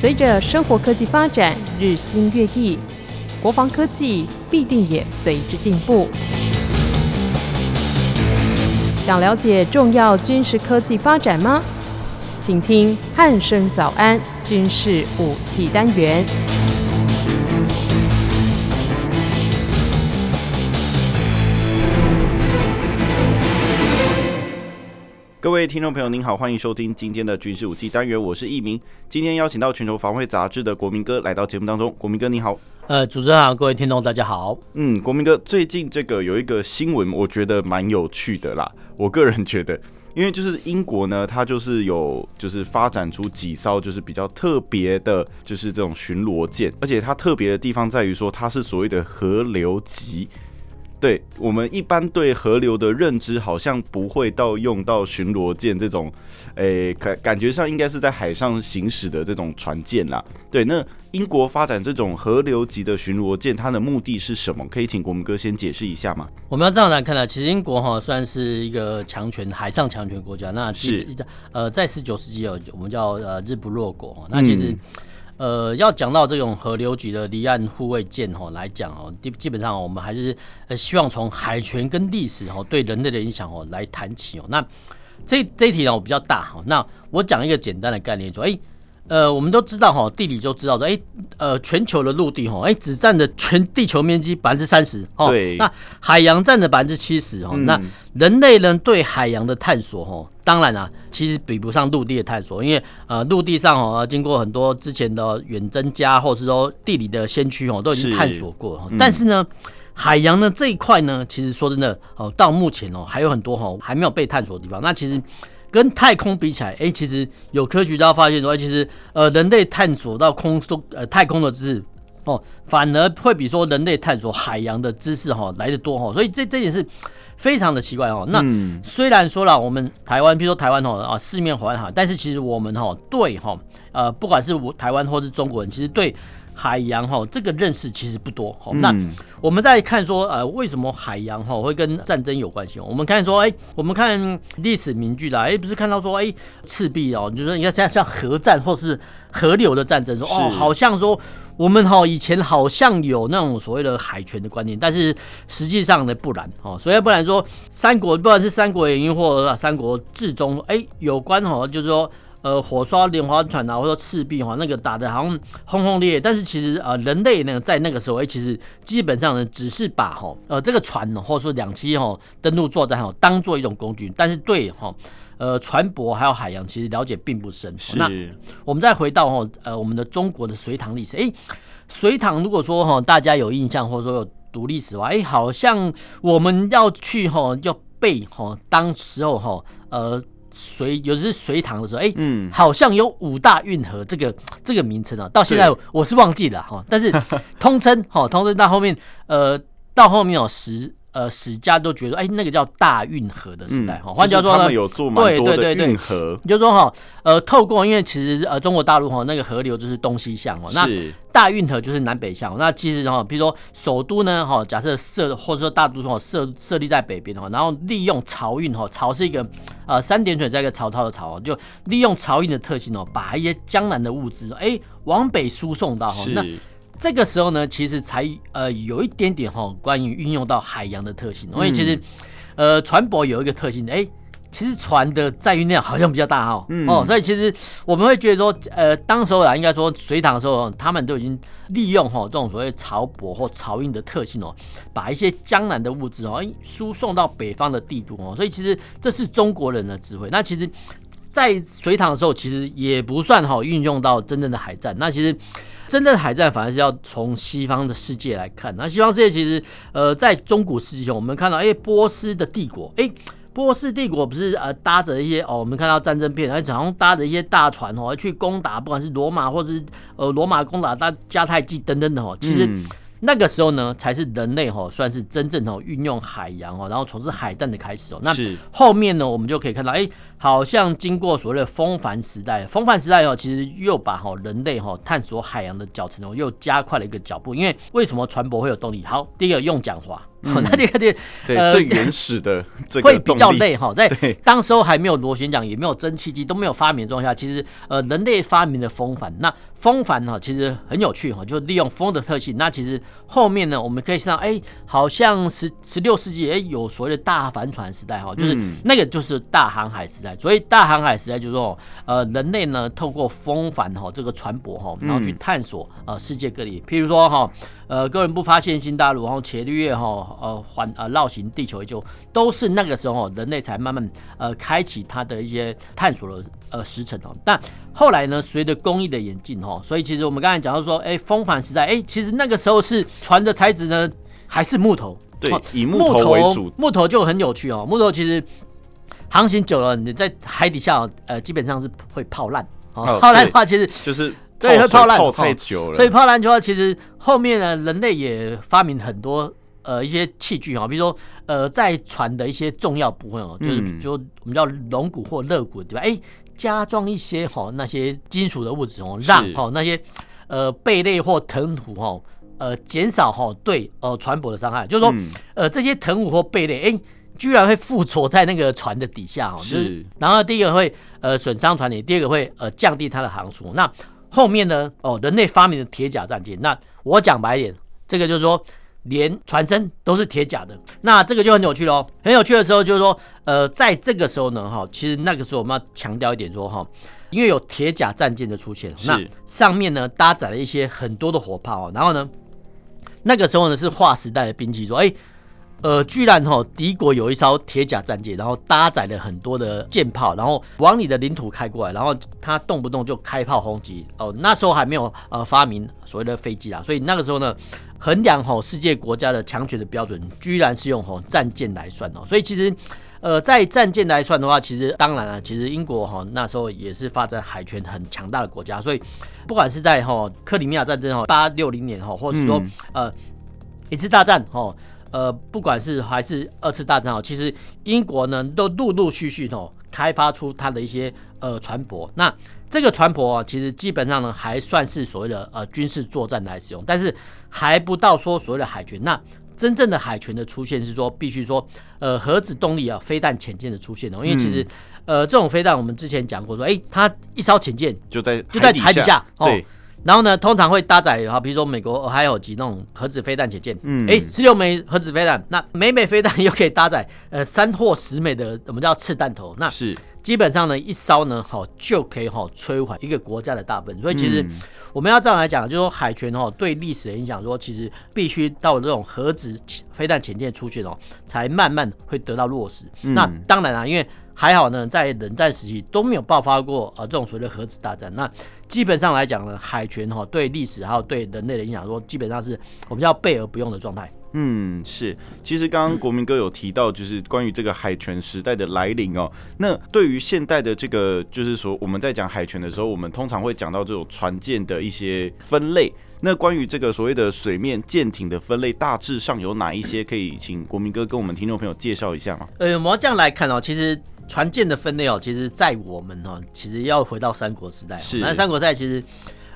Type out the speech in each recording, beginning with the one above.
随着生活科技发展日新月异，国防科技必定也随之进步。想了解重要军事科技发展吗？请听汉声早安军事武器单元。各位听众朋友，您好，欢迎收听今天的军事武器单元，我是易明。今天邀请到全球防卫杂志的国民哥来到节目当中，国民哥你好。呃，主持人好，各位听众大家好。嗯，国民哥，最近这个有一个新闻，我觉得蛮有趣的啦。我个人觉得，因为就是英国呢，它就是有就是发展出几艘就是比较特别的，就是这种巡逻舰，而且它特别的地方在于说，它是所谓的河流级。对我们一般对河流的认知，好像不会到用到巡逻舰这种，诶，感感觉上应该是在海上行驶的这种船舰啦。对，那英国发展这种河流级的巡逻舰，它的目的是什么？可以请国民哥先解释一下吗？我们要这样来看呢，其实英国哈算是一个强权，海上强权国家。那是呃，在十九世纪有我们叫呃日不落国。那其实。嗯呃，要讲到这种河流局的离岸护卫舰哦来讲哦，基基本上我们还是呃希望从海权跟历史哦对人类的影响哦来谈起哦。那这这一题呢我比较大哈，那我讲一个简单的概念说，哎。呃，我们都知道哈，地理就知道的，哎，呃，全球的陆地哈，哎，只占的全地球面积百分之三十，哦，对，那海洋占了百分之七十，哈，那人类呢对海洋的探索，哈，当然啊，其实比不上陆地的探索，因为呃，陆地上哦，经过很多之前的远征家，或是说地理的先驱哦，都已经探索过，嗯、但是呢，海洋呢这一块呢，其实说真的，哦，到目前哦，还有很多哈还没有被探索的地方，那其实。跟太空比起来，哎，其实有科学家发现说，其实呃，人类探索到空中呃太空的知识哦，反而会比说人类探索海洋的知识哈、哦、来得多哈、哦，所以这这点是非常的奇怪哦。那虽然说了，我们台湾，比如说台湾哦啊四面环海，但是其实我们哈、哦、对哈、哦、呃，不管是我台湾或是中国人，其实对。海洋哈，这个认识其实不多。好，那我们再看说，呃，为什么海洋哈会跟战争有关系？我们看说，哎，我们看历史名句啦，哎，不是看到说，哎，赤壁哦，就是说你看像像河战或是河流的战争，说哦，好像说我们哈以前好像有那种所谓的海权的观念，但是实际上呢不然哦，所以不然说三国，不管是《三国演义》或者《三国志》中，哎，有关哈，就是说。呃，火烧连环船啊，或者说赤壁哈，那个打的好像轰轰烈烈，但是其实呃，人类呢在那个时候，哎，其实基本上呢，只是把哈呃这个船呢，或者说两栖哈登陆作战哈，当做一种工具，但是对哈呃船舶还有海洋其实了解并不深。是。那我们再回到哈呃我们的中国的隋唐历史，哎，隋唐如果说哈大家有印象或者说有读历史的话，哎，好像我们要去哈要背哈当时候哈呃。隋，尤其是隋唐的时候，哎、欸，嗯，好像有五大运河这个这个名称啊，到现在我是忘记了哈，但是通称哈，通称到后面，呃，到后面有十。呃，史家都觉得，哎、欸，那个叫大运河的时代哈。换句话说呢，他们有做蛮多的运河。就是说哈，呃，透过因为其实呃中国大陆哈那个河流就是东西向哦，那大运河就是南北向。那其实哈，比如说首都呢哈，假设设或者说大都哈设设立在北边哈，然后利用漕运哈，漕是一个呃三点水在一个曹操的曹，就利用漕运的特性哦，把一些江南的物资哎、欸、往北输送到哈那。这个时候呢，其实才呃有一点点哈，关于运用到海洋的特性。因为其实，呃，船舶有一个特性，哎，其实船的载运量好像比较大哈。哦，所以其实我们会觉得说，呃，当时候啊，应该说隋唐的时候，他们都已经利用哈这种所谓漕舶或漕运的特性哦，把一些江南的物资哦，输送到北方的帝都哦。所以其实这是中国人的智慧。那其实，在隋唐的时候，其实也不算哈运用到真正的海战。那其实。真正的海战反而是要从西方的世界来看。那西方世界其实，呃，在中古世纪中，我们看到，哎、波斯的帝国，哎、波斯帝国不是呃搭着一些哦，我们看到战争片，而且好像搭着一些大船哦，去攻打，不管是罗马或者是呃罗马攻打大迦太基等等的哦，其实。那个时候呢，才是人类哈算是真正哦运用海洋哦，然后从事海战的开始哦。那后面呢，我们就可以看到，哎，好像经过所谓的风帆时代，风帆时代哦，其实又把哈人类哈探索海洋的脚程哦又加快了一个脚步。因为为什么船舶会有动力？好，第一个用桨划嗯、那这个的对、呃、最原始的 这个会比较累哈，在当时候还没有螺旋桨，也没有蒸汽机，都没有发明的状况下，其实呃人类发明的风帆。那风帆哈其实很有趣哈，就利用风的特性。那其实后面呢，我们可以看到，哎，好像十十六世纪哎有所谓的大帆船时代哈，就是那个就是大航海时代。所以大航海时代就是说，呃人类呢透过风帆哈这个船舶哈，然后去探索呃世界各地，譬如说哈。呃，哥伦布发现新大陆，然后伽利略哈，呃环呃绕行地球，就都是那个时候人类才慢慢呃开启它的一些探索的呃时辰哦。但后来呢，随着工艺的演进哈，所以其实我们刚才讲到说，哎，风帆时代，哎，其实那个时候是船的材质呢还是木头，对，以木头为主，木头就很有趣哦。木头其实航行久了，你在海底下呃基本上是会泡烂哦，泡烂的话其实就是。对，会泡烂，泡太久了。所以泡烂球啊，其实后面呢，人类也发明很多呃一些器具哈，比如说呃在船的一些重要部分哦，就是就我们叫龙骨或肋骨对吧？哎，加装一些哈那些金属的物质哦，让哈那些呃贝类或藤壶哈呃减少哈对呃船舶的伤害。就是说呃这些藤壶或贝类哎居然会附着在那个船的底下哦，就是然后第一个会呃损伤船体，第二个会呃降低它的航速。那后面呢？哦，人类发明的铁甲战舰。那我讲白一点，这个就是说，连船身都是铁甲的。那这个就很有趣喽。很有趣的时候就是说，呃，在这个时候呢，哈，其实那个时候我们要强调一点说，哈，因为有铁甲战舰的出现，那上面呢搭载了一些很多的火炮。然后呢，那个时候呢是划时代的兵器，说，哎。呃，居然哈，敌国有一艘铁甲战舰，然后搭载了很多的舰炮，然后往你的领土开过来，然后他动不动就开炮轰击。哦，那时候还没有呃发明所谓的飞机啊，所以那个时候呢，衡量吼世界国家的强权的标准，居然是用吼战舰来算哦。所以其实，呃，在战舰来算的话，其实当然了，其实英国哈那时候也是发展海权很强大的国家，所以不管是在哈克里米亚战争哈八六零年哈，或者是说呃一次大战哈。呃，不管是还是二次大战哦，其实英国呢都陆陆续续哦开发出它的一些呃船舶。那这个船舶啊，其实基本上呢还算是所谓的呃军事作战来使用，但是还不到说所谓的海权。那真正的海权的出现是说，必须说呃核子动力啊飞弹潜舰的出现哦，因为其实呃这种飞弹我们之前讲过说，哎，它一艘潜舰就在就在海底下哦。对然后呢，通常会搭载哈，比如说美国还有几那种核子飞弹潜舰，嗯，哎，十六枚核子飞弹，那每枚飞弹又可以搭载呃三或十枚的我们叫次弹头，那是。基本上呢一烧呢哈就可以哈摧毁一个国家的大本。所以其实我们要这样来讲，就是说海权哈对历史的影响，说其实必须到这种核子飞弹潜舰出现哦，才慢慢会得到落实。那当然了，因为还好呢，在冷战时期都没有爆发过呃这种所谓的核子大战。那基本上来讲呢，海权哈对历史还有对人类的影响，说基本上是我们叫备而不用的状态。嗯，是。其实刚刚国民哥有提到，就是关于这个海权时代的来临哦。那对于现代的这个，就是说我们在讲海权的时候，我们通常会讲到这种船舰的一些分类。那关于这个所谓的水面舰艇的分类，大致上有哪一些？可以请国民哥跟我们听众朋友介绍一下吗？呃，我们要这样来看哦，其实船舰的分类哦，其实在我们哦，其实要回到三国时代。是。那三国时代其实，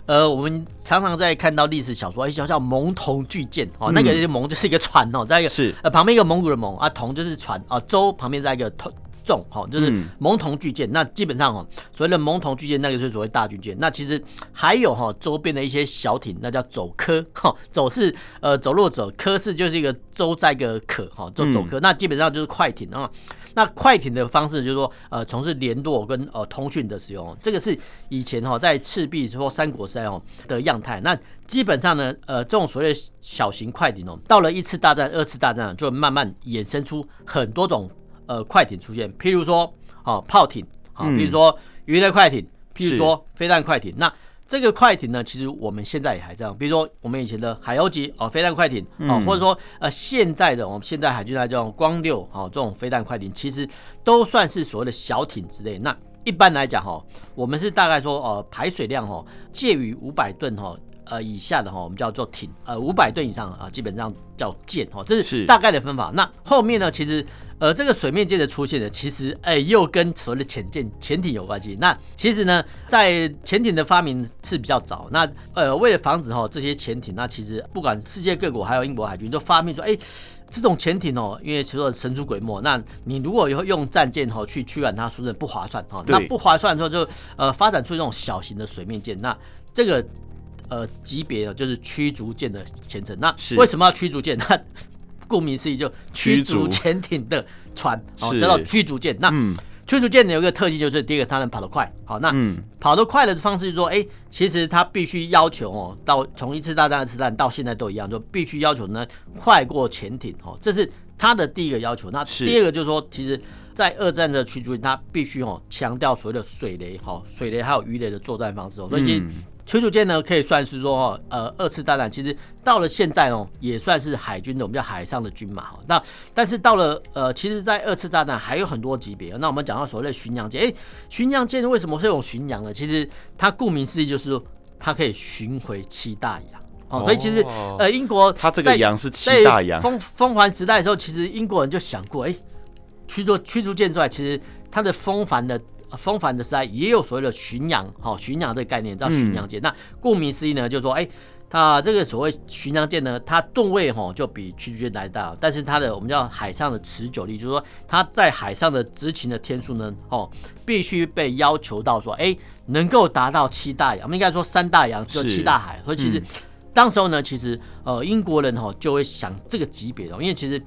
呃，我们常常在看到历史小说，一叫叫蒙童巨舰哦，那个蒙就是一个船哦，在一个是呃旁边一个蒙古的蒙啊，童就是船啊，舟旁边在一个铜。重哈，就是蒙童巨舰，那基本上哦，所谓的蒙童巨舰，那个就是所谓大军舰。那其实还有哈周边的一些小艇，那叫走科哈，走是呃走路走，科是就是一个舟在一个可哈，就走科。那基本上就是快艇啊。那快艇的方式就是说呃从事联络跟呃通讯的使用，这个是以前哈在赤壁或三国时代哦的样态。那基本上呢呃这种所谓小型快艇哦，到了一次大战、二次大战就慢慢衍生出很多种。呃，快艇出现，譬如说，好、哦、炮艇，好、哦，比如说鱼雷快艇，譬如说飞弹快艇。那这个快艇呢，其实我们现在也还这样，比如说我们以前的海鸥级哦飞弹快艇，哦，或者说呃现在的我们现在海军的这种光六哦这种飞弹快艇，其实都算是所谓的小艇之类。那一般来讲哈，我们是大概说呃排水量哈介于五百吨哈呃以下的哈，我们叫做艇，呃五百吨以上啊基本上叫舰哈，这是大概的分法。那后面呢，其实。呃这个水面舰的出现呢，其实哎，又跟所谓的潜舰、潜艇有关系。那其实呢，在潜艇的发明是比较早。那呃，为了防止哈这些潜艇，那其实不管世界各国还有英国海军都发明说，哎，这种潜艇哦，因为其实神出鬼没，那你如果有用战舰哈去驱赶它，说的不划算哈。那不划算的时候就呃发展出这种小型的水面舰，那这个呃级别的就是驱逐舰的前程。那为什么要驱逐舰？那顾名思义就驱逐潜艇的船，哦叫做驱逐舰。那嗯。驱逐舰有一个特性，就是第一个它能跑得快。好，那跑得快的方式就是说，哎、欸，其实它必须要求哦，到从一次大战、二次大战到现在都一样，就必须要求呢快过潜艇。哦，这是它的第一个要求。那第二个就是说，其实，在二战的驱逐舰，它必须哦强调所谓的水雷、哈水雷还有鱼雷的作战方式。哦，所以其实。驱逐舰呢，可以算是说，呃，二次大战其实到了现在哦，也算是海军的我们叫海上的军马哈。那但是到了呃，其实，在二次大战还有很多级别。那我们讲到所谓的巡洋舰，哎，巡洋舰为什么会用巡洋呢？其实它顾名思义就是说，它可以巡回七大洋哦。所以其实呃，英国它这个洋是七大洋。风风帆时代的时候，其实英国人就想过，哎，驱逐驱逐舰之外，其实它的风帆的。风帆的时代也有所谓的巡洋，哈，巡洋这个概念叫巡洋舰。那顾名思义呢，就是说，哎，它这个所谓巡洋舰呢，它吨位哈就比驱逐舰来大，但是它的我们叫海上的持久力，就是说它在海上的执勤的天数呢，哦，必须被要求到说，哎，能够达到七大洋，我们应该说三大洋就七大海。所以其实当时候呢，其实呃英国人哈就会想这个级别哦，因为其实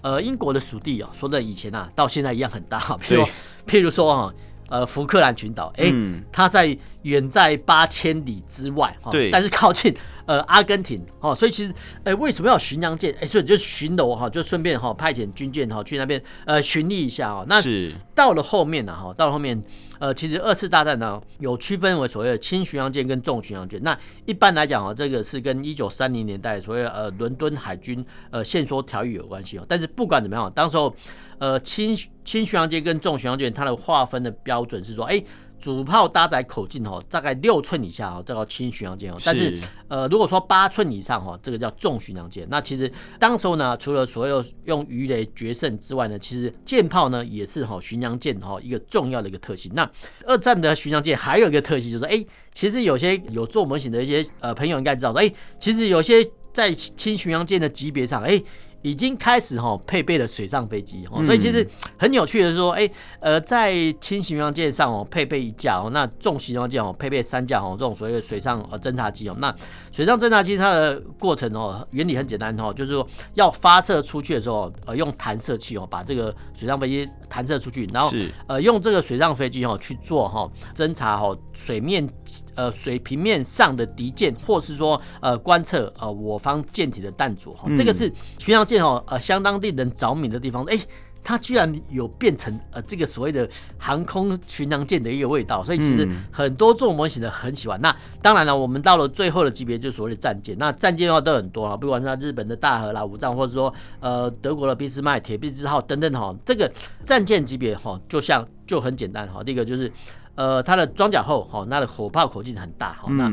呃英国的属地啊，说的以前啊到现在一样很大，譬如譬如说哈。呃，福克兰群岛，哎、欸，它在远在八千里之外，哈，对，但是靠近呃阿根廷，哦，所以其实，哎、欸，为什么要巡洋舰？哎、欸，所以就巡逻哈，就顺便哈派遣军舰哈去那边呃巡历一下哦。那到了后面呢，哈，到了后面。呃，其实二次大战呢，有区分为所谓的轻巡洋舰跟重巡洋舰。那一般来讲啊，这个是跟一九三零年代所谓呃伦敦海军呃限缩条约有关系哦。但是不管怎么样，当时候呃轻轻巡洋舰跟重巡洋舰它的划分的标准是说，哎。主炮搭载口径哦，大概六寸以下哦，这个轻巡洋舰哦。但是呃，如果说八寸以上哦，这个叫重巡洋舰。那其实当时候呢，除了所有用鱼雷决胜之外呢，其实舰炮呢也是哈巡洋舰哈一个重要的一个特性。那二战的巡洋舰还有一个特性就是，哎，其实有些有做模型的一些呃朋友应该知道说，哎，其实有些在轻巡洋舰的级别上，哎。已经开始哈配备了水上飞机哦，所以其实很有趣的是说，哎，呃，在轻巡洋舰上哦配备一架哦，那重巡洋舰哦配备三架哦，这种所谓的水上呃侦察机哦，那水上侦察机它的过程哦原理很简单哦，就是说要发射出去的时候，呃用弹射器哦把这个水上飞机弹射出去，然后呃用这个水上飞机哦去做哈侦察哈水面呃水平面上的敌舰，或是说呃观测呃我方舰体的弹着哈，这个是巡洋舰。哦，呃，相当令人着迷的地方，哎、欸，它居然有变成呃这个所谓的航空巡洋舰的一个味道，所以其实很多做模型的很喜欢。那当然了，我们到了最后的级别，就是所谓的战舰。那战舰的话都很多啊，不管是日本的大和啦、武藏，或者说呃德国的俾斯麦、铁臂之号等等哈，这个战舰级别哈，就像就很简单哈。第一个就是呃它的装甲厚哈，它的火炮口径很大哈，那。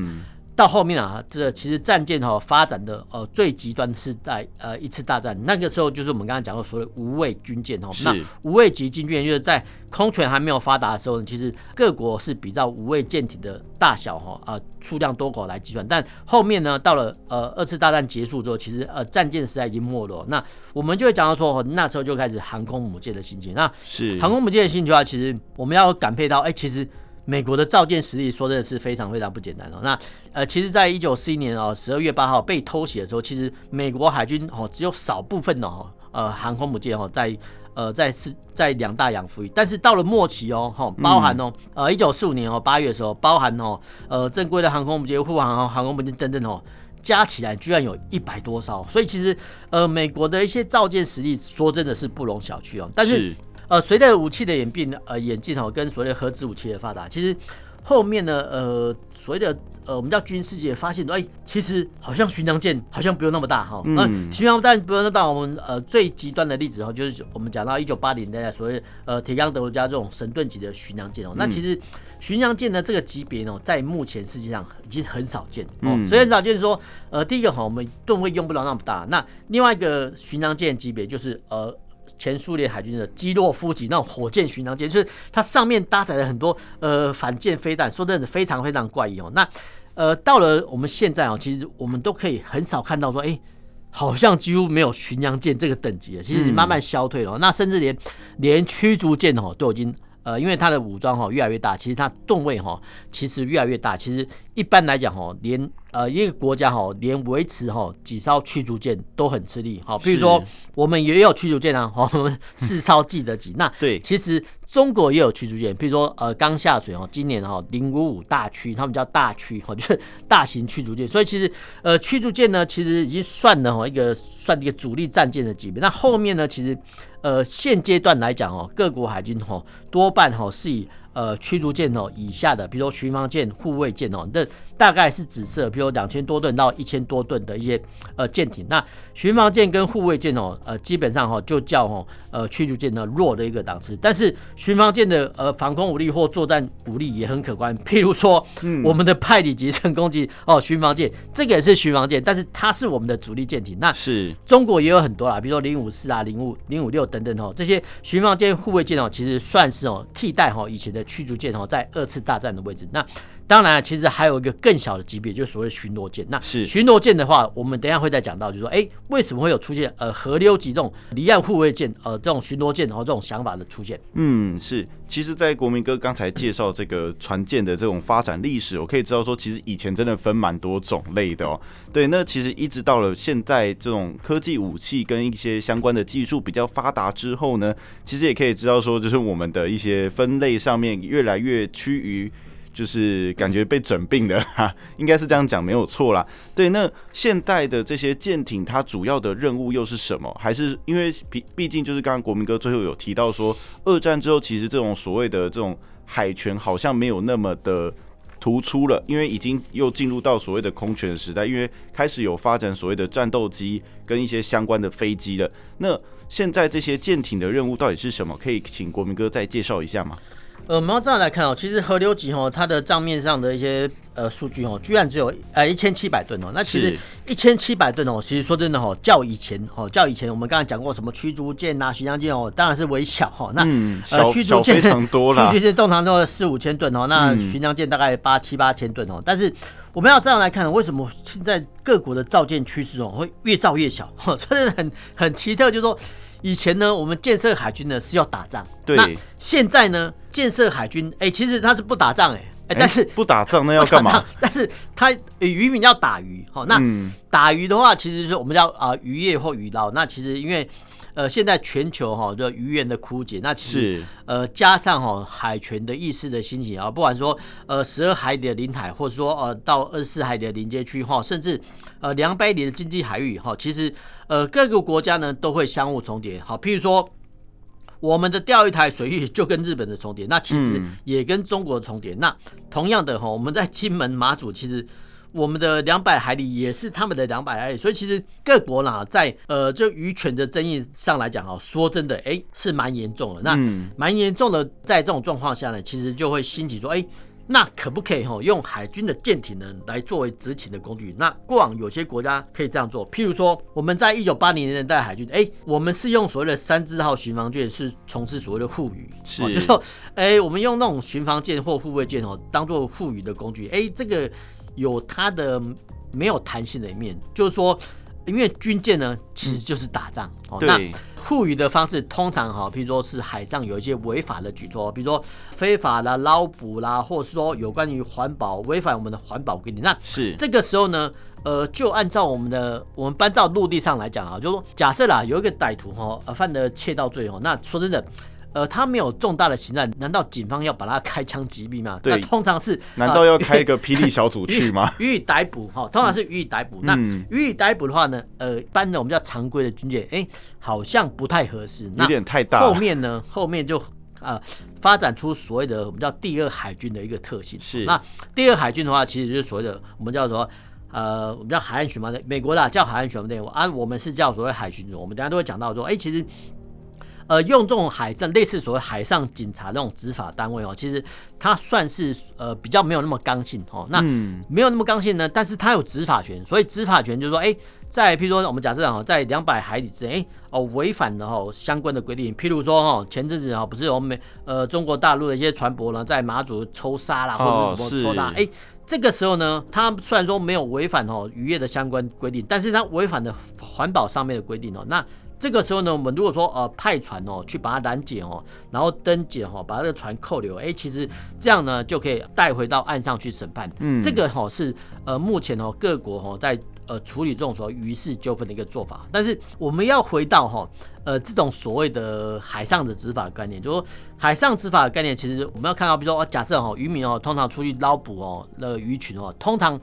到后面啊，这其实战舰哈发展的呃最极端是在呃一次大战，那个时候就是我们刚刚讲过所谓无畏军舰哈。那无畏级军舰就是在空权还没有发达的时候呢，其实各国是比较无畏舰艇的大小哈啊数量多寡来计算。但后面呢，到了呃二次大战结束之后，其实呃战舰时代已经没落。那我们就会讲到说，那时候就开始航空母舰的兴起。那是航空母舰的兴起的话，其实我们要感佩到，哎，其实。美国的造舰实力说真的是非常非常不简单哦。那呃，其实，在一九四一年哦，十二月八号被偷袭的时候，其实美国海军哦只有少部分哦呃航空母舰哦在呃在是在两大洋服役。但是到了末期哦哈，包含哦呃一九四五年哦八月的时候，包含哦呃正规的航空母舰、护航航空母舰等等哦，加起来居然有一百多艘。所以其实呃美国的一些造舰实力说真的是不容小觑哦。但是呃，随着武器的演变，呃，演进哈，跟所谓的核子武器的发达，其实后面呢，呃，所谓的呃，我们叫军事界发现，哎，其实好像巡洋舰好像不用那么大哈，嗯，巡洋舰不用那么大。我们呃最极端的例子哈，就是我们讲到一九八零年代所谓呃铁钢德罗加这种神盾级的巡洋舰哦，那其实巡洋舰呢这个级别呢，在目前世界上已经很少见哦，所以很少见说，呃，第一个哈，我们盾位用不了那么大，那另外一个巡洋舰级别就是呃。前苏联海军的基洛夫级那种火箭巡洋舰，就是它上面搭载了很多呃反舰飞弹，说真的非常非常怪异哦。那呃到了我们现在哦，其实我们都可以很少看到说，哎、欸，好像几乎没有巡洋舰这个等级了，其实慢慢消退了。嗯、那甚至连连驱逐舰哦都已经。呃，因为它的武装哈越来越大，其实它吨位哈其实越来越大。其实一般来讲哈，连呃一个国家哈连维持哈几艘驱逐舰都很吃力。好，比如说我们也有驱逐舰啊，我们四艘记得几。那对，其实中国也有驱逐舰，比如说呃刚下水哦，今年哈零五五大驱，他们叫大驱哈，就是大型驱逐舰。所以其实呃驱逐舰呢，其实已经算了哈一个算一个主力战舰的级别。那后面呢，其实。呃，现阶段来讲哦，各国海军哈，多半哈是以呃驱逐舰哦以下的，比如说巡防舰、护卫舰哦，那大概是紫色，比如两千多吨到一千多吨的一些呃舰艇。那巡防舰跟护卫舰哦，呃，基本上哈就叫哦呃驱逐舰的弱的一个档次。但是巡防舰的呃防空武力或作战武力也很可观，譬如说我们的派里级成攻击哦巡防舰，这个也是巡防舰，但是它是我们的主力舰艇。那是中国也有很多啦，比如说零五四啊、零五零五六等等哦，这些巡防舰、护卫舰哦，其实算是哦替代哈以前的驱逐舰哦，在二次大战的位置。那当然，其实还有一个更小的级别，就是所谓巡逻舰。那是巡逻舰的话，我们等一下会再讲到，就是说，哎，为什么会有出现呃河流级这种离岸护卫舰呃这种巡逻舰然后这种想法的出现？嗯，是。其实，在国民哥刚才介绍这个船舰的这种发展历史，我可以知道说，其实以前真的分蛮多种类的哦。对，那其实一直到了现在，这种科技武器跟一些相关的技术比较发达之后呢，其实也可以知道说，就是我们的一些分类上面越来越趋于。就是感觉被整病的哈，应该是这样讲没有错啦。对，那现代的这些舰艇，它主要的任务又是什么？还是因为毕毕竟就是刚刚国民哥最后有提到说，二战之后其实这种所谓的这种海权好像没有那么的突出了，因为已经又进入到所谓的空权时代，因为开始有发展所谓的战斗机跟一些相关的飞机了。那现在这些舰艇的任务到底是什么？可以请国民哥再介绍一下吗？呃，我们要这样来看哦，其实河流级哦，它的账面上的一些呃数据哦，居然只有呃一千七百吨哦。那其实一千七百吨哦，其实说真的哦，较以前哦，较以前我们刚才讲过什么驱逐舰啊、巡洋舰哦，当然是微小哈。那呃驱逐舰非常多了，驱逐舰通常都四五千吨哦，那巡洋舰大概八七八千吨哦。但是我们要这样来看，为什么现在各国的造舰趋势哦会越造越小？哦，真的很很奇特，就是说。以前呢，我们建设海军呢是要打仗，对。那现在呢，建设海军，哎、欸，其实他是不打仗、欸，哎，哎，但是不打仗那 要干嘛？但是他渔民要打鱼，好，那打鱼的话，其实是我们叫啊渔业或渔捞。那其实因为呃现在全球哈的鱼源的枯竭，那其实呃加上哈海权的意识的兴起啊，不管说呃十二海里的领海，或者说呃到二十四海里的临界区哈，甚至。呃，两百里的经济海域哈，其实呃各个国家呢都会相互重叠。好，譬如说我们的钓鱼台水域就跟日本的重叠，那其实也跟中国重叠。那同样的哈，我们在金门马祖，其实我们的两百海里也是他们的两百海里。所以其实各国呢，在呃就渔权的争议上来讲啊，说真的，哎，是蛮严重的。那蛮严重的，在这种状况下呢，其实就会兴起说，哎。那可不可以吼用海军的舰艇呢来作为执勤的工具？那过往有些国家可以这样做，譬如说我们在一九八零年代海军，哎、欸，我们是用所谓的三支号巡防舰是从事所谓的护渔，是，就是说，哎、欸，我们用那种巡防舰或护卫舰哦当做护渔的工具，哎、欸，这个有它的没有弹性的一面，就是说。因为军舰呢，其实就是打仗哦。那护渔的方式通常哈，譬如说是海上有一些违法的举措，比如说非法啦捞捕啦，或者是说有关于环保违反我们的环保规定。那是这个时候呢，呃，就按照我们的我们搬到陆地上来讲啊，就是说假设啦，有一个歹徒哈，呃，犯了窃盗罪哦，那说真的。呃，他没有重大的刑案，难道警方要把他开枪击毙吗？对，那通常是难道要开一个霹雳小组去吗？予以逮捕哈，通常是予以逮捕。嗯、那予以逮捕的话呢，呃，一般的我们叫常规的军舰，哎、欸，好像不太合适，有点太大。后面呢，后面就呃发展出所谓的我们叫第二海军的一个特性。是，那第二海军的话，其实就是所谓的我们叫做呃，我们叫海岸巡防队，美国的叫海岸巡防队，啊，我们是叫所谓海巡组。我们等下都会讲到说，哎、欸，其实。呃，用这种海上类似所谓海上警察那种执法单位哦，其实它算是呃比较没有那么刚性哦。那没有那么刚性呢，但是它有执法权，所以执法权就是说，哎，在譬如说我们假设啊，在两百海里之内，哎哦违反了哈相关的规定，譬如说哈前阵子啊不是有美呃中国大陆的一些船舶呢在马祖抽沙啦或者什么抽沙，哎。这个时候呢，它虽然说没有违反哦渔业的相关规定，但是它违反了环保上面的规定哦。那这个时候呢，我们如果说呃派船哦去把它拦截哦，然后登检哦，把这个船扣留，哎，其实这样呢就可以带回到岸上去审判。嗯，这个哈是呃目前哦各国哈在呃处理这种所谓渔事纠纷的一个做法。但是我们要回到哈呃这种所谓的海上的执法概念，就是说海上执法的概念，其实我们要看到，比如说假设哈渔民哦通常出去捞捕哦那个鱼群哦，通常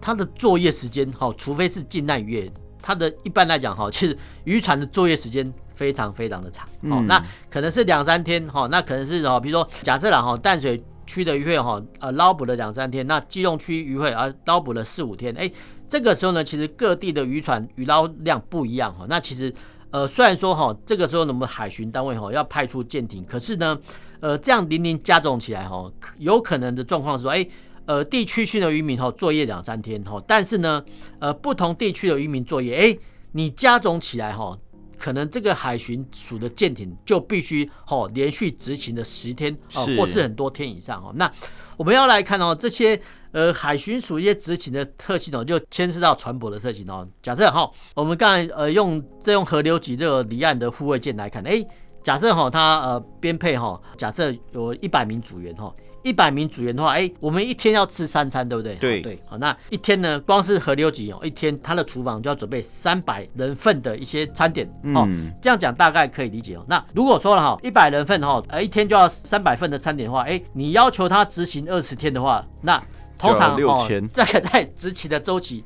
他的作业时间哈，除非是近岸渔业。它的一般来讲哈，其实渔船的作业时间非常非常的长哦，那可能是两三天哈，那可能是哦，比如说假设了哈，淡水区的渔会哈，呃捞捕了两三天，那基隆区渔会啊捞捕了四五天，哎，这个时候呢，其实各地的渔船渔捞量不一样哈，那其实呃虽然说哈，这个时候我们海巡单位哈要派出舰艇，可是呢，呃这样零零加总起来哈，有可能的状况是说，哎。呃，地区性的渔民哈作业两三天哈，但是呢，呃，不同地区的渔民作业，哎、欸，你加总起来哈，可能这个海巡署的舰艇就必须哈连续执勤的十天啊，或是很多天以上哈。那我们要来看哦，这些呃海巡署一些执勤的特性哦，就牵涉到船舶的特性哦。假设哈，我们刚才呃用这用河流级这个离岸的护卫舰来看，哎、欸，假设哈它呃编配哈，假设有一百名组员哈。一百名组员的话，哎、欸，我们一天要吃三餐，对不对？对对，好，那一天呢，光是河流级哦，一天他的厨房就要准备三百人份的一些餐点哦。嗯、这样讲大概可以理解哦。那如果说了哈，一百人份哈，呃，一天就要三百份的餐点的话，哎、欸，你要求他执行二十天的话，那通常哦，大概在执勤的周期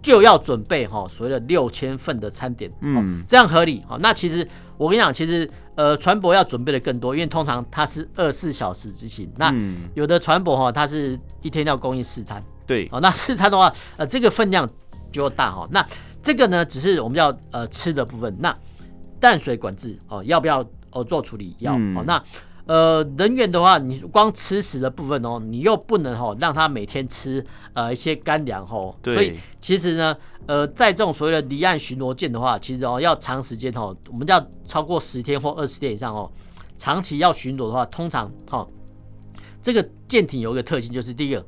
就要准备哈所谓的六千份的餐点，嗯，这样合理。好，那其实。我跟你讲，其实呃，船舶要准备的更多，因为通常它是二十四小时执行。那有的船舶哈，它是一天要供应四餐。对，哦，那四餐的话，呃，这个分量就大哈。那这个呢，只是我们要呃吃的部分。那淡水管制哦，要不要哦做处理？要哦。那呃，人员的话，你光吃食的部分哦，你又不能哦让他每天吃呃一些干粮哦。所以其实呢，呃，在这种所谓的离岸巡逻舰的话，其实哦要长时间哦，我们要超过十天或二十天以上哦，长期要巡逻的话，通常哦，这个舰艇有一个特性，就是第一个，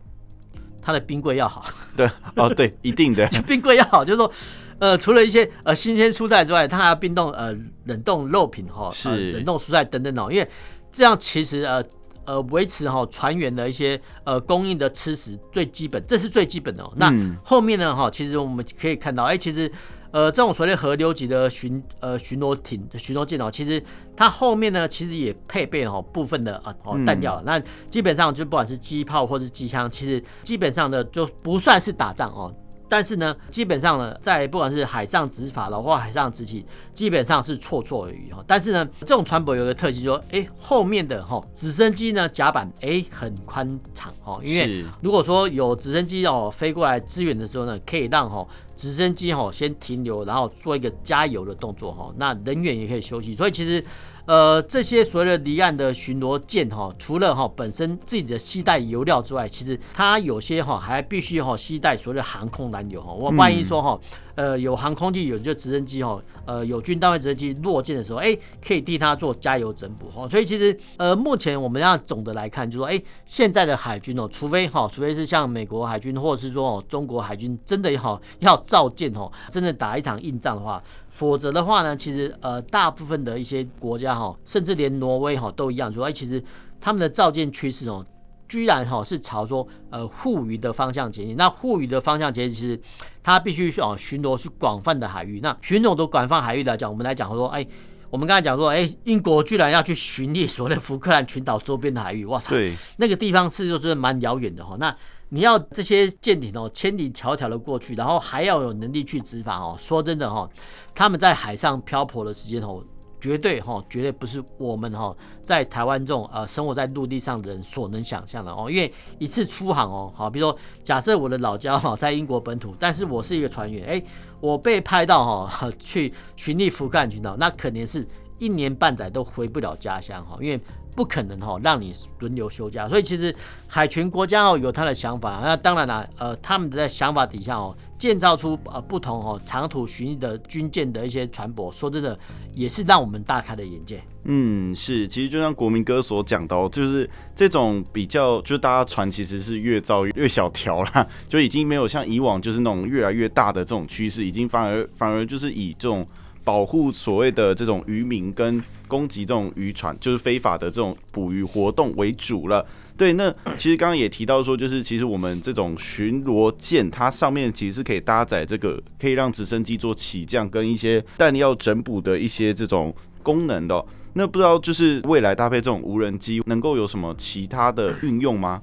它的冰柜要好。对。哦，对，一定的。冰柜要好，就是说，呃，除了一些呃新鲜蔬菜之外，它还要冰冻呃冷冻肉品哈，是、呃、冷冻蔬菜等等哦，因为。这样其实呃呃维持哈船员的一些呃供应的吃食最基本，这是最基本的哦。那后面呢哈，其实我们可以看到，哎，其实呃这种所谓河流级的巡呃巡逻艇、巡逻舰哦，其实它后面呢其实也配备了哈部分的啊哦弹药。那基本上就不管是机炮或是机枪，其实基本上的就不算是打仗哦。但是呢，基本上呢，在不管是海上执法的或海上执勤，基本上是绰绰有余哈。但是呢，这种船舶有个特性，说，哎，后面的哈直升机呢甲板哎很宽敞哈，因为如果说有直升机哦飞过来支援的时候呢，可以让哈直升机哈先停留，然后做一个加油的动作哈，那人员也可以休息。所以其实。呃，这些所谓的离岸的巡逻舰哈，除了哈本身自己的携带油料之外，其实它有些哈还必须哈携带所谓的航空燃油哈。我万一说哈。呃，有航空器，有就直升机哦，呃，有军单位直升机落舰的时候，哎，可以替他做加油整补哦。所以其实，呃，目前我们要总的来看，就说，哎，现在的海军哦，除非哈，除非是像美国海军，或者是说哦，中国海军真的好要造舰哦，真的打一场硬仗的话，否则的话呢，其实呃，大部分的一些国家哈，甚至连挪威哈都一样，说哎，其实他们的造舰趋势哦。居然哈是朝说呃护渔的方向前进，那护渔的方向前进，其实它必须哦巡逻是广泛的海域。那巡逻的广泛海域来讲，我们来讲说，哎，我们刚才讲说，哎，英国居然要去巡猎所谓的福克兰群岛周边的海域，哇操，对，那个地方是就是蛮遥远的哈。那你要这些舰艇哦千里迢迢的过去，然后还要有能力去执法哦。说真的哈，他们在海上漂泊的时间哦。绝对哈，绝对不是我们哈在台湾这种呃生活在陆地上的人所能想象的哦。因为一次出航哦，好，比如说假设我的老家哈在英国本土，但是我是一个船员，哎，我被拍到哈 去巡历福克兰群岛，那肯定是一年半载都回不了家乡哈，因为。不可能哈，让你轮流休假，所以其实海权国家哦有他的想法，那当然了，呃，他们的想法底下哦，建造出呃不同哦长途巡弋的军舰的一些船舶，说真的也是让我们大开了眼界。嗯，是，其实就像国民哥所讲到，就是这种比较，就是大家船其实是越造越小条啦，就已经没有像以往就是那种越来越大的这种趋势，已经反而反而就是以这种。保护所谓的这种渔民跟攻击这种渔船，就是非法的这种捕鱼活动为主了。对，那其实刚刚也提到说，就是其实我们这种巡逻舰，它上面其实是可以搭载这个可以让直升机做起降跟一些弹药整补的一些这种功能的。那不知道就是未来搭配这种无人机，能够有什么其他的运用吗？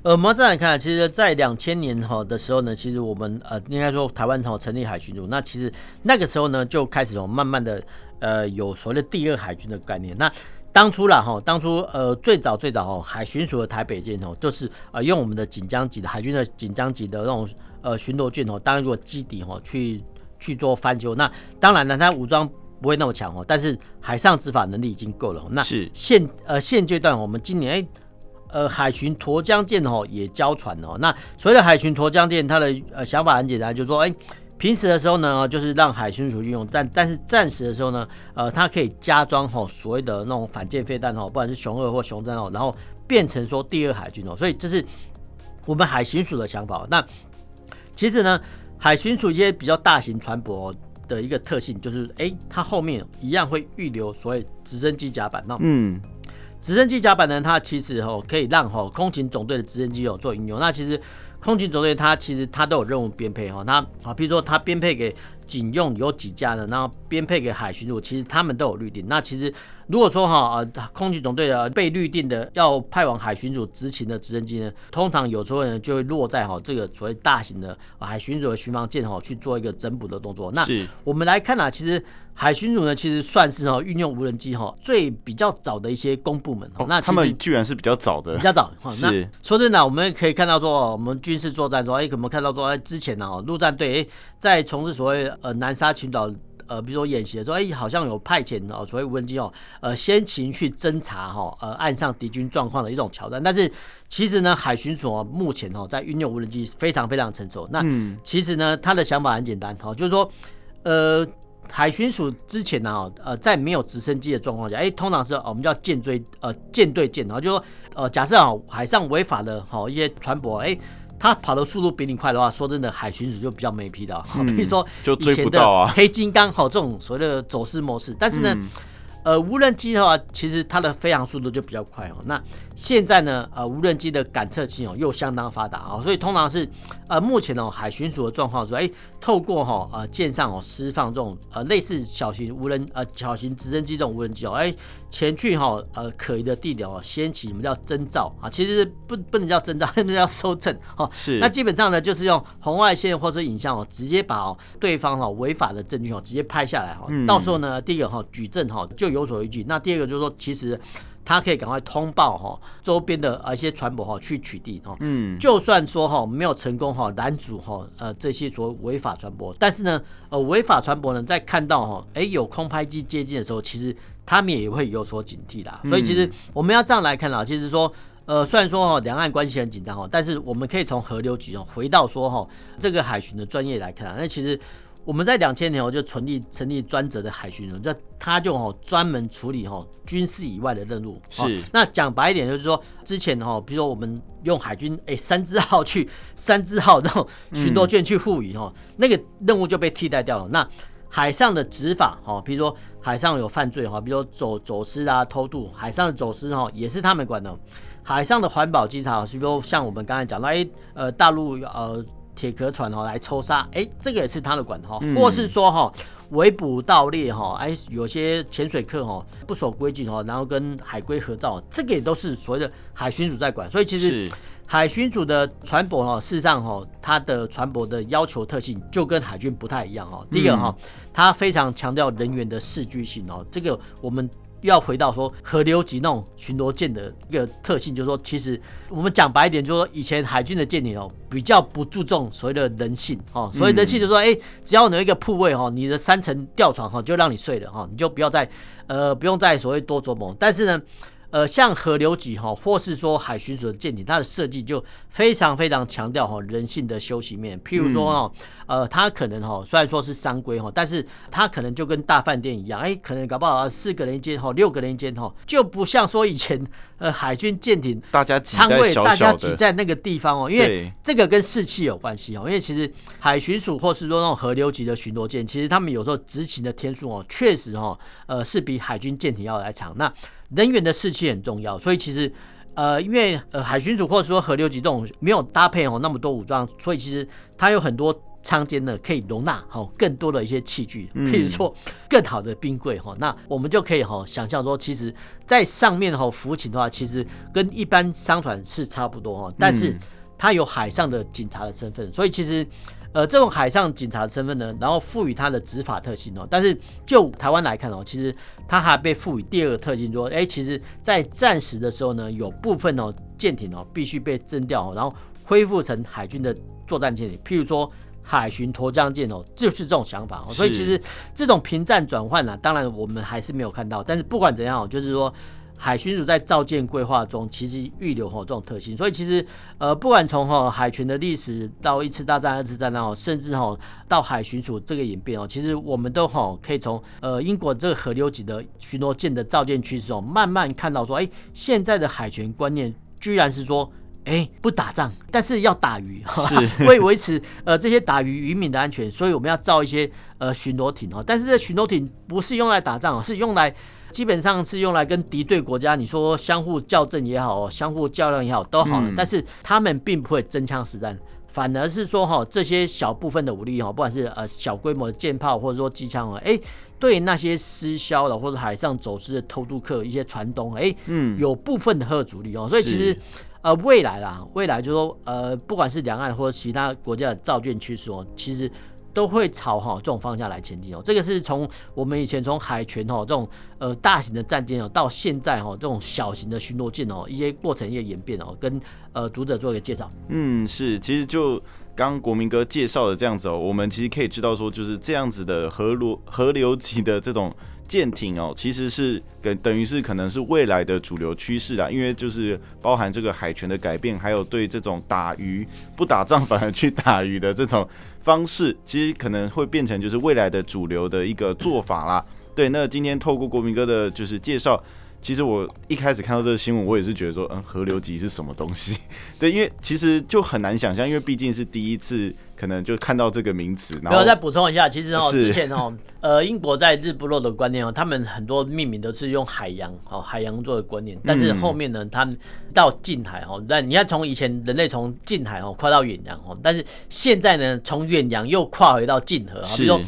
呃，我们再来看，其实，在两千年哈的时候呢，其实我们呃，应该说台湾从成立海巡署，那其实那个时候呢，就开始有慢慢的呃有所谓的第二海军的概念。那当初啦哈，当初呃最早最早哦海巡署的台北舰哦，就是呃用我们的锦江级的海军的锦江级的那种呃巡逻舰哦，当做基底哈去去做翻修。那当然呢，它武装不会那么强哦，但是海上执法能力已经够了。那是现呃现阶段我们今年哎。呃，海巡沱江舰哦也交船哦。那所谓的海巡沱江舰，它的呃想法很简单，就是说，哎，平时的时候呢，就是让海巡署运用，但但是暂时的时候呢，呃，它可以加装吼所谓的那种反舰飞弹哦，不管是雄二或雄三哦，然后变成说第二海军哦。所以这是我们海巡署的想法。那其实呢，海巡署一些比较大型船舶的一个特性就是，哎，它后面一样会预留所谓直升机甲板。那嗯。直升机甲板呢，它其实哦可以让哦空勤总队的直升机有做运用。那其实空勤总队它其实它都有任务编配哈，它啊，比如说它编配给警用有几架呢？然后编配给海巡署，其实他们都有预定。那其实如果说哈呃空勤总队的被预定的要派往海巡署执勤的直升机呢，通常有时候呢就会落在哈这个所谓大型的海巡署的巡防舰哈去做一个整补的动作。那我们来看啊，其实。海巡署呢，其实算是哈运用无人机哈最比较早的一些公部门。哦、那他们居然是比较早的，比较早。是那说真的，我们可以看到说，我们军事作战中，哎，可能看到说，之前呢，陆战队哎在从事所谓呃南沙群岛呃，比如说演习的时候，哎，好像有派遣哦所谓无人机哦，呃先行去侦查哈呃岸上敌军状况的一种桥段。但是其实呢，海巡署目前哦在运用无人机非常非常成熟。那其实呢，他的想法很简单哈，就是说呃。海巡署之前呢，呃，在没有直升机的状况下，哎，通常是我们叫舰追，呃，舰对舰，然后就说，呃，假设啊，海上违法的哈一些船舶，哎，它跑的速度比你快的话，说真的，海巡署就比较没皮的，嗯，比如说以前的黑金刚，好，这种所谓的走私模式，但是呢。嗯呃，无人机的话，其实它的飞行速度就比较快哦。那现在呢，呃，无人机的感测器哦又相当发达啊，所以通常是呃目前哦海巡署的状况说，哎，透过哈呃舰上哦释放这种呃类似小型无人呃小型直升机这种无人机哦，哎前去哈呃可疑的地点哦掀起我们叫征兆啊，其实不不能叫征兆，那叫搜证哦。是。那基本上呢，就是用红外线或者影像哦，直接把哦对方哦违法的证据哦直接拍下来哈，到时候呢，第一个哈举证哈就。有所依据。那第二个就是说，其实他可以赶快通报哈周边的啊一些船舶哈去取缔哈。嗯，就算说哈没有成功哈拦阻哈呃这些所谓违法船舶，但是呢呃违法船舶呢在看到哈哎有空拍机接近的时候，其实他们也会有所警惕的。所以其实我们要这样来看啦，其实说呃虽然说哈两岸关系很紧张哈，但是我们可以从河流局哦回到说哈这个海巡的专业来看啊，那其实。我们在两千年我就成立成立专责的海巡署，这他就哦专门处理哦军事以外的任务。是，那讲白一点就是说，之前哈，比如说我们用海军哎三支号去三支号那种巡逻舰去护渔哈，那个任务就被替代掉了。那海上的执法哈，比如说海上有犯罪哈，比如说走走私啊、偷渡，海上的走私哈也是他们管的。海上的环保稽查，是比如像我们刚才讲到哎呃大陆呃。铁壳船哦来抽沙，哎，这个也是他的管哈，或是说哈围捕盗猎哈，哎，有些潜水客哈不守规矩哈，然后跟海龟合照，这个也都是所谓的海巡署在管。所以其实海巡署的船舶哈，事实上哈，它的船舶的要求特性就跟海军不太一样哈。第一个哈，它非常强调人员的适居性哦，这个我们又要回到说河流级那种巡逻舰的一个特性，就是说，其实我们讲白一点，就是说，以前海军的舰艇哦，比较不注重所谓的人性哦，所谓人性就是说，哎、欸，只要你有一个铺位哈，你的三层吊床哈，就让你睡了哈，你就不要再呃不用再所谓多琢磨。但是呢。呃，像河流级哈，或是说海巡署的舰艇，它的设计就非常非常强调哈人性的休息面。譬如说哦，呃，它可能哈虽然说是三规哈，但是它可能就跟大饭店一样，哎，可能搞不好四个人一间哈，六个人一间哈，就不像说以前 呃海军舰艇大家仓位大家挤在那个地方哦，因为这个跟士气有关系哦。因为其实海巡署或是说那种河流级的巡逻舰，其实他们有时候执勤的天数哦，确实哈，呃，是比海军舰艇要来长。那人员的士气很重要，所以其实，呃，因为呃海巡署或者说河流级这种没有搭配哦那么多武装，所以其实它有很多舱间呢可以容纳哈更多的一些器具，譬如说更好的冰柜哈，那我们就可以哈想象说，其实在上面哈浮潜的话，其实跟一般商船是差不多哈，但是它有海上的警察的身份，所以其实。呃，这种海上警察的身份呢，然后赋予他的执法特性哦。但是就台湾来看哦，其实他还被赋予第二个特性，说，哎，其实，在战时的时候呢，有部分哦舰艇哦必须被征调，然后恢复成海军的作战舰艇，譬如说海巡沱江舰哦，就是这种想法哦。所以其实这种平战转换呢，当然我们还是没有看到。但是不管怎样，就是说。海巡署在造舰规划中，其实预留哈这种特性，所以其实呃，不管从哈海权的历史到一次大战、二次大战哦，甚至哈到海巡署这个演变哦，其实我们都哈可以从呃英国这个河流级的巡逻舰的造舰趋势哦，慢慢看到说，哎，现在的海权观念居然是说，哎，不打仗，但是要打鱼，是 为维持呃这些打鱼渔民的安全，所以我们要造一些呃巡逻艇哦，但是这巡逻艇不是用来打仗哦，是用来。基本上是用来跟敌对国家，你说相互校正也好，相互较量也好，都好了。但是他们并不会真枪实弹，反而是说哈，这些小部分的武力哈，不管是呃小规模的舰炮或者说机枪啊，哎，对那些失销的或者海上走私的偷渡客一些船东，哎，嗯，有部分的核主力哦。所以其实呃未来啦，未来就说呃，不管是两岸或者其他国家的造舰趋势哦，其实。都会朝哈这种方向来前进哦，这个是从我们以前从海权哦这种呃大型的战舰哦，到现在哈这种小型的巡逻舰哦，一些过程一些演变哦，跟呃读者做一个介绍。嗯，是，其实就刚国民哥介绍的这样子哦，我们其实可以知道说，就是这样子的河流河流级的这种。舰艇哦，其实是等等于是可能是未来的主流趋势啦，因为就是包含这个海权的改变，还有对这种打鱼不打仗反而去打鱼的这种方式，其实可能会变成就是未来的主流的一个做法啦。对，那今天透过国民哥的就是介绍。其实我一开始看到这个新闻，我也是觉得说，嗯，河流级是什么东西？对，因为其实就很难想象，因为毕竟是第一次，可能就看到这个名词。然后我再补充一下，其实哦，之前哦，呃，英国在日不落的观念哦，他们很多命名都是用海洋哦，海洋做的观念。但是后面呢，他们到近海哦，但你看从以前人类从近海哦跨到远洋哦，但是现在呢，从远洋又跨回到近河。比如说，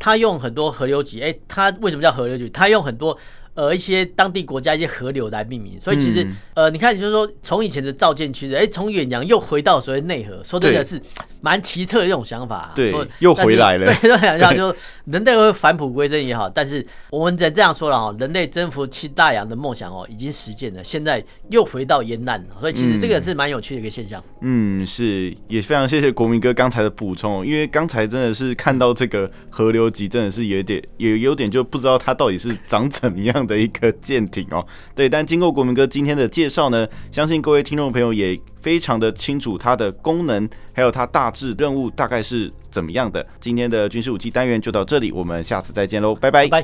他用很多河流级，哎，他为什么叫河流级？他用很多。呃，一些当地国家一些河流来命名，所以其实，嗯、呃，你看，就是说，从以前的造舰趋势，哎，从远洋又回到所谓内河，说真的是蛮奇特的一种想法，啊。对，又回来了。对，想象就人类会返璞归真也好，但是我们只能这样说了哈，人类征服七大洋的梦想哦，已经实践了，现在又回到沿岸，所以其实这个是蛮有趣的一个现象。嗯，是，也非常谢谢国民哥刚才的补充，因为刚才真的是看到这个河流级，真的是有点，也有点就不知道它到底是长怎么样的一个舰艇哦，对，但经过国民哥今天的介绍呢，相信各位听众朋友也非常的清楚它的功能，还有它大致任务大概是怎么样的。今天的军事武器单元就到这里，我们下次再见喽，拜拜。